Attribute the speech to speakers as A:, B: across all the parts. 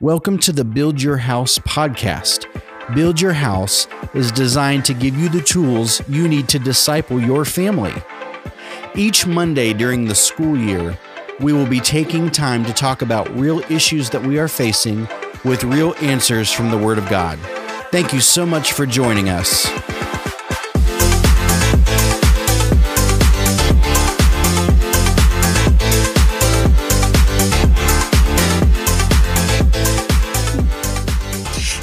A: Welcome to the Build Your House podcast. Build Your House is designed to give you the tools you need to disciple your family. Each Monday during the school year, we will be taking time to talk about real issues that we are facing with real answers from the Word of God. Thank you so much for joining us.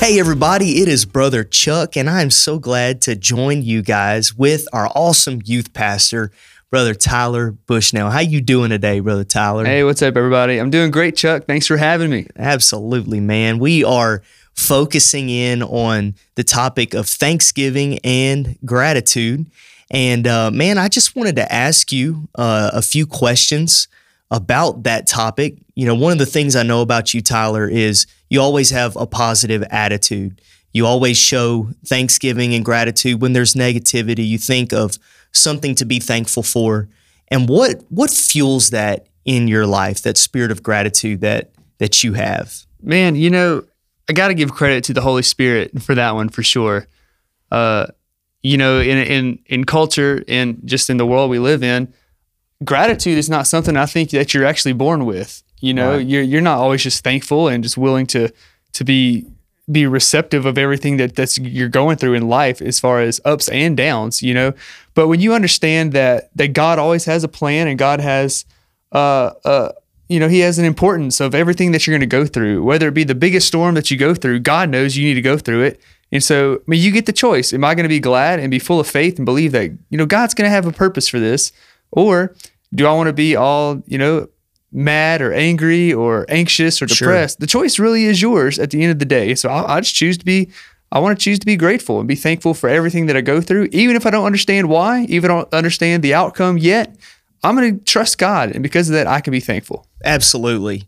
B: Hey, everybody, it is Brother Chuck, and I'm so glad to join you guys with our awesome youth pastor, Brother Tyler Bushnell. How you doing today, Brother Tyler?
C: Hey, what's up, everybody? I'm doing great, Chuck. Thanks for having me.
B: Absolutely, man. We are focusing in on the topic of Thanksgiving and gratitude. And uh, man, I just wanted to ask you uh, a few questions about that topic. You know, one of the things I know about you, Tyler, is you always have a positive attitude. You always show thanksgiving and gratitude when there's negativity. You think of something to be thankful for. And what what fuels that in your life, that spirit of gratitude that that you have?
C: Man, you know, I got to give credit to the Holy Spirit for that one for sure. Uh, you know, in in in culture and just in the world we live in, gratitude is not something I think that you're actually born with. You know, right. you're you're not always just thankful and just willing to to be be receptive of everything that that's you're going through in life as far as ups and downs, you know. But when you understand that that God always has a plan and God has uh uh you know, he has an importance of everything that you're going to go through, whether it be the biggest storm that you go through, God knows you need to go through it. And so, I mean, you get the choice. Am I going to be glad and be full of faith and believe that, you know, God's going to have a purpose for this? Or do I want to be all, you know, mad or angry or anxious or depressed? Sure. The choice really is yours at the end of the day. So I, I just choose to be, I want to choose to be grateful and be thankful for everything that I go through, even if I don't understand why, even don't understand the outcome yet. I'm going to trust God, and because of that, I can be thankful.
B: Absolutely.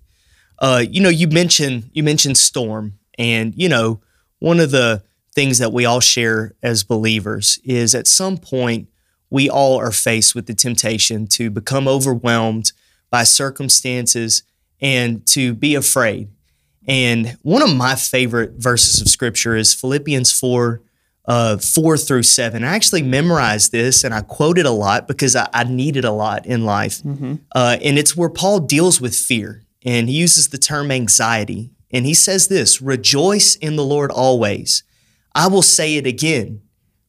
B: Uh, you know, you mentioned you mentioned storm, and you know, one of the things that we all share as believers is at some point we all are faced with the temptation to become overwhelmed by circumstances and to be afraid. And one of my favorite verses of scripture is Philippians 4 uh, 4 through 7. I actually memorized this and I quote it a lot because I, I need it a lot in life. Mm-hmm. Uh, and it's where Paul deals with fear and he uses the term anxiety. And he says this Rejoice in the Lord always. I will say it again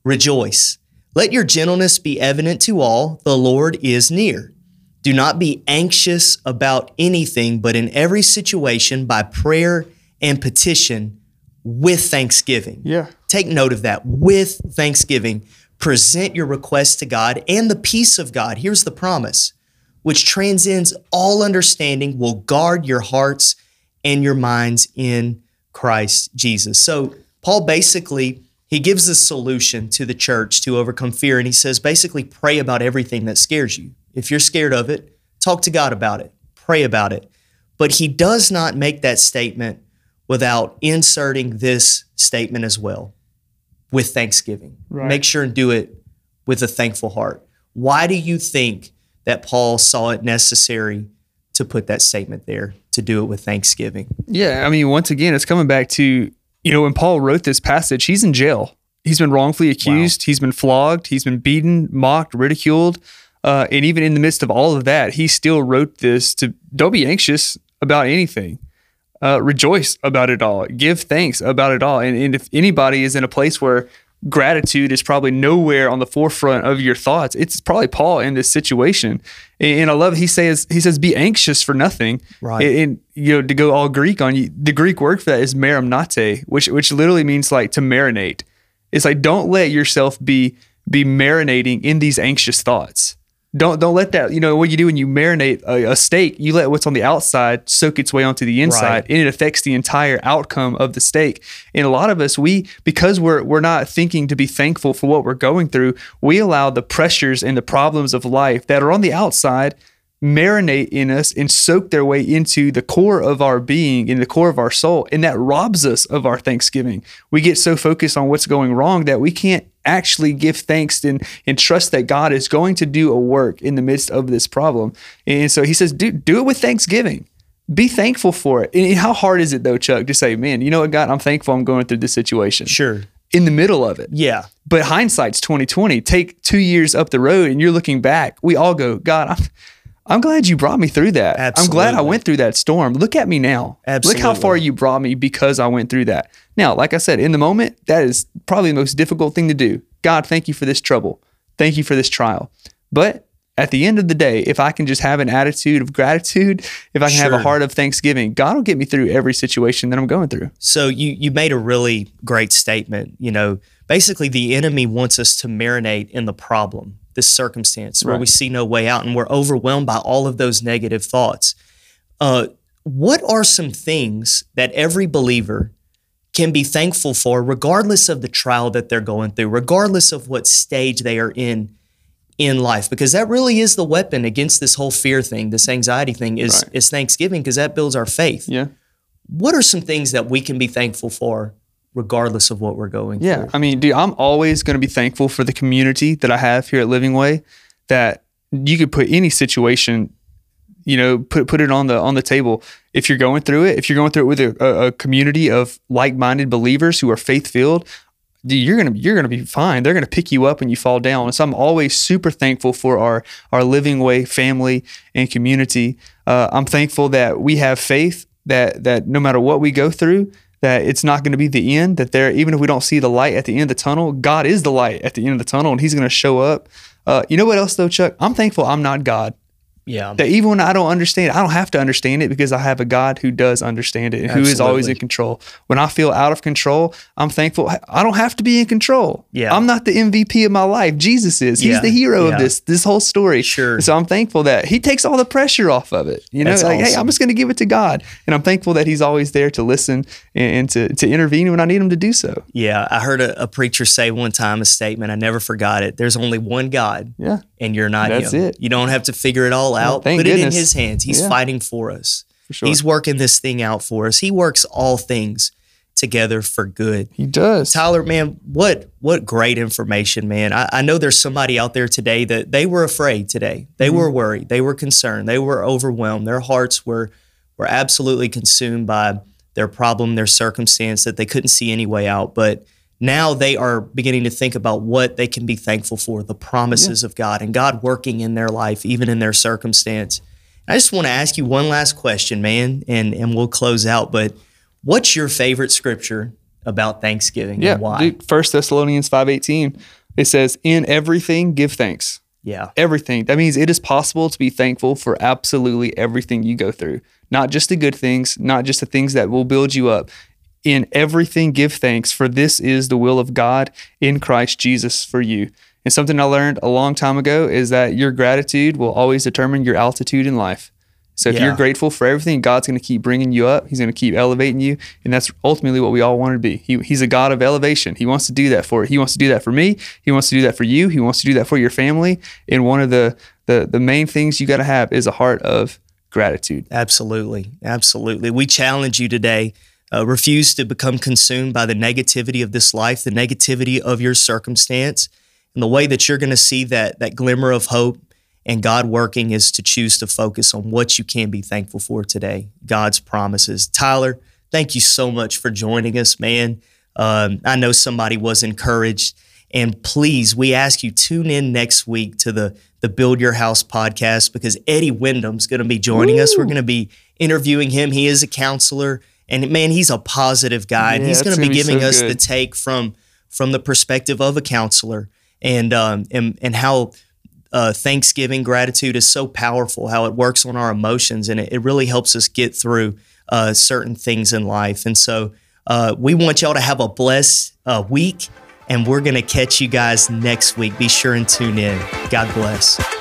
B: rejoice. Let your gentleness be evident to all. The Lord is near. Do not be anxious about anything, but in every situation, by prayer and petition, with thanksgiving.
C: Yeah.
B: Take note of that. With thanksgiving, present your requests to God and the peace of God. Here's the promise, which transcends all understanding, will guard your hearts and your minds in Christ Jesus. So, Paul basically he gives a solution to the church to overcome fear and he says basically pray about everything that scares you. If you're scared of it, talk to God about it. Pray about it. But he does not make that statement without inserting this statement as well with thanksgiving. Right. Make sure and do it with a thankful heart. Why do you think that Paul saw it necessary to put that statement there, to do it with thanksgiving?
C: Yeah, I mean, once again, it's coming back to, you know, when Paul wrote this passage, he's in jail. He's been wrongfully accused, wow. he's been flogged, he's been beaten, mocked, ridiculed. Uh, and even in the midst of all of that, he still wrote this to don't be anxious about anything uh, rejoice about it all, give thanks about it all. And, and if anybody is in a place where gratitude is probably nowhere on the forefront of your thoughts, it's probably Paul in this situation. And, and I love he says he says be anxious for nothing.
B: Right.
C: And, and, you know to go all Greek on you, the Greek word for that is merimnate, which which literally means like to marinate. It's like don't let yourself be be marinating in these anxious thoughts. Don't don't let that you know what you do when you marinate a, a, steak. You let what's on the outside soak its way onto the inside, right. and it affects the entire outcome of the steak. And a lot of us, we because we're we're not thinking to be thankful for what we're going through, we allow the pressures and the problems of life that are on the outside marinate in us and soak their way into the core of our being, in the core of our soul. And that robs us of our thanksgiving. We get so focused on what's going wrong that we can't actually give thanks and, and trust that God is going to do a work in the midst of this problem. And so he says, do, do it with thanksgiving. be thankful for it. And how hard is it though, Chuck, to say, man, you know what, God, I'm thankful I'm going through this situation.
B: Sure.
C: In the middle of it.
B: Yeah.
C: But hindsight's 2020. Take two years up the road and you're looking back. We all go, God, I'm I'm glad you brought me through that. I'm glad I went through that storm. Look at me now. Look how far you brought me because I went through that. Now, like I said, in the moment, that is probably the most difficult thing to do. God, thank you for this trouble. Thank you for this trial. But at the end of the day, if I can just have an attitude of gratitude, if I can have a heart of thanksgiving, God will get me through every situation that I'm going through.
B: So you you made a really great statement. You know, basically the enemy wants us to marinate in the problem, this circumstance where
C: Right.
B: we see no way out and we're overwhelmed by all of those negative thoughts. Uh, what are some things that every believer can be thankful for, regardless of the trial that they're going through, regardless of what stage they are in in life? Because that really is the weapon against this whole fear thing, this anxiety thing, is
C: Right.
B: is Thanksgiving, because that builds our faith
C: Yeah.
B: what are some things that we can be thankful for regardless of what we're going
C: Yeah,
B: through?
C: I mean, dude, I'm always going to be thankful for the community that I have here at Living Way. That you could put any situation, you know, put put it on the on the table. If you're going through it, if you're going through it with a, a, community of like-minded believers who are faith-filled, dude, you're gonna you're gonna be fine. They're gonna pick you up when you fall down. And so I'm always super thankful for our our Living Way family and community. Uh, I'm thankful that we have faith that that no matter what we go through, that it's not going to be the end. That there, even if we don't see the light at the end of the tunnel, God is the light at the end of the tunnel, and He's going to show up. Uh, you know what else though, Chuck? I'm thankful I'm not God.
B: Yeah.
C: That even when I don't understand, it, I don't have to understand it because I have a God who does understand it and who is always in control. When I feel out of control, I'm thankful I don't have to be in control.
B: Yeah.
C: I'm not the MVP of my life. Jesus is. He's
B: Yeah.
C: the hero
B: Yeah.
C: of this this whole story.
B: Sure.
C: And so I'm thankful that He takes all the pressure off of it. You know,
B: That's
C: like, hey. I'm just going to give it to God, and I'm thankful that He's always there to listen and, and to to intervene when I need Him to do so.
B: Yeah. I heard a, a preacher say one time a statement, I never forgot it. There's only one God,
C: Yeah.
B: and you're not
C: That's
B: him.
C: it.
B: You don't have to figure it all out.
C: Thank
B: Put it in his hands. He's
C: Yeah.
B: fighting for us.
C: For sure.
B: He's working this thing out for us. He works all things together for good.
C: He does.
B: Tyler, man, what what great information, man. I, I know there's somebody out there today that they were afraid today. They mm-hmm. were worried. They were concerned. They were overwhelmed. Their hearts were were absolutely consumed by their problem, their circumstance that they couldn't see any way out. But now they are beginning to think about what they can be thankful for, the promises of God and God working in their life, even in their circumstance. I just want to ask you one last question, man, and and we'll close out. But what's your favorite scripture about Thanksgiving
C: Yeah.
B: and why?
C: Dude, First Thessalonians 5:18. It says, "In everything give thanks."
B: Yeah,
C: everything. That means it is possible to be thankful for absolutely everything you go through, not just the good things, not just the things that will build you up. In everything, give thanks, for this is the will of God in Christ Jesus for you. And something I learned a long time ago is that your gratitude will always determine your altitude in life. So if
B: Yeah.
C: you're grateful for everything, God's going to keep bringing you up. He's going to keep elevating you, and that's ultimately what we all want to be. He, he's a God of elevation. He wants to do that for He wants to do that for me. He wants to do that for you. He wants to do that for your family. And one of the the the main things you got to have is a heart of gratitude.
B: absolutely, absolutely. We challenge you today. Uh, refuse to become consumed by the negativity of this life, the negativity of your circumstance, and the way that you're going to see that that glimmer of hope and God working is to choose to focus on what you can be thankful for today. God's promises. Tyler, thank you so much for joining us, man. Um, I know somebody was encouraged. And please, we ask you tune in next week to the the Build Your House podcast because Eddie Wyndham's going to be joining us. We're going to be interviewing him. He is a counselor, and man, he's a positive guy, and
C: Yeah,
B: he's going to
C: be
B: giving
C: so
B: us
C: good.
B: the take from from the perspective of a counselor, and um, and and how uh, Thanksgiving gratitude is so powerful, how it works on our emotions, and it, it really helps us get through uh, certain things in life. And so uh, we want y'all to have a blessed uh, week, and we're going to catch you guys next week. Be sure and tune in. God bless.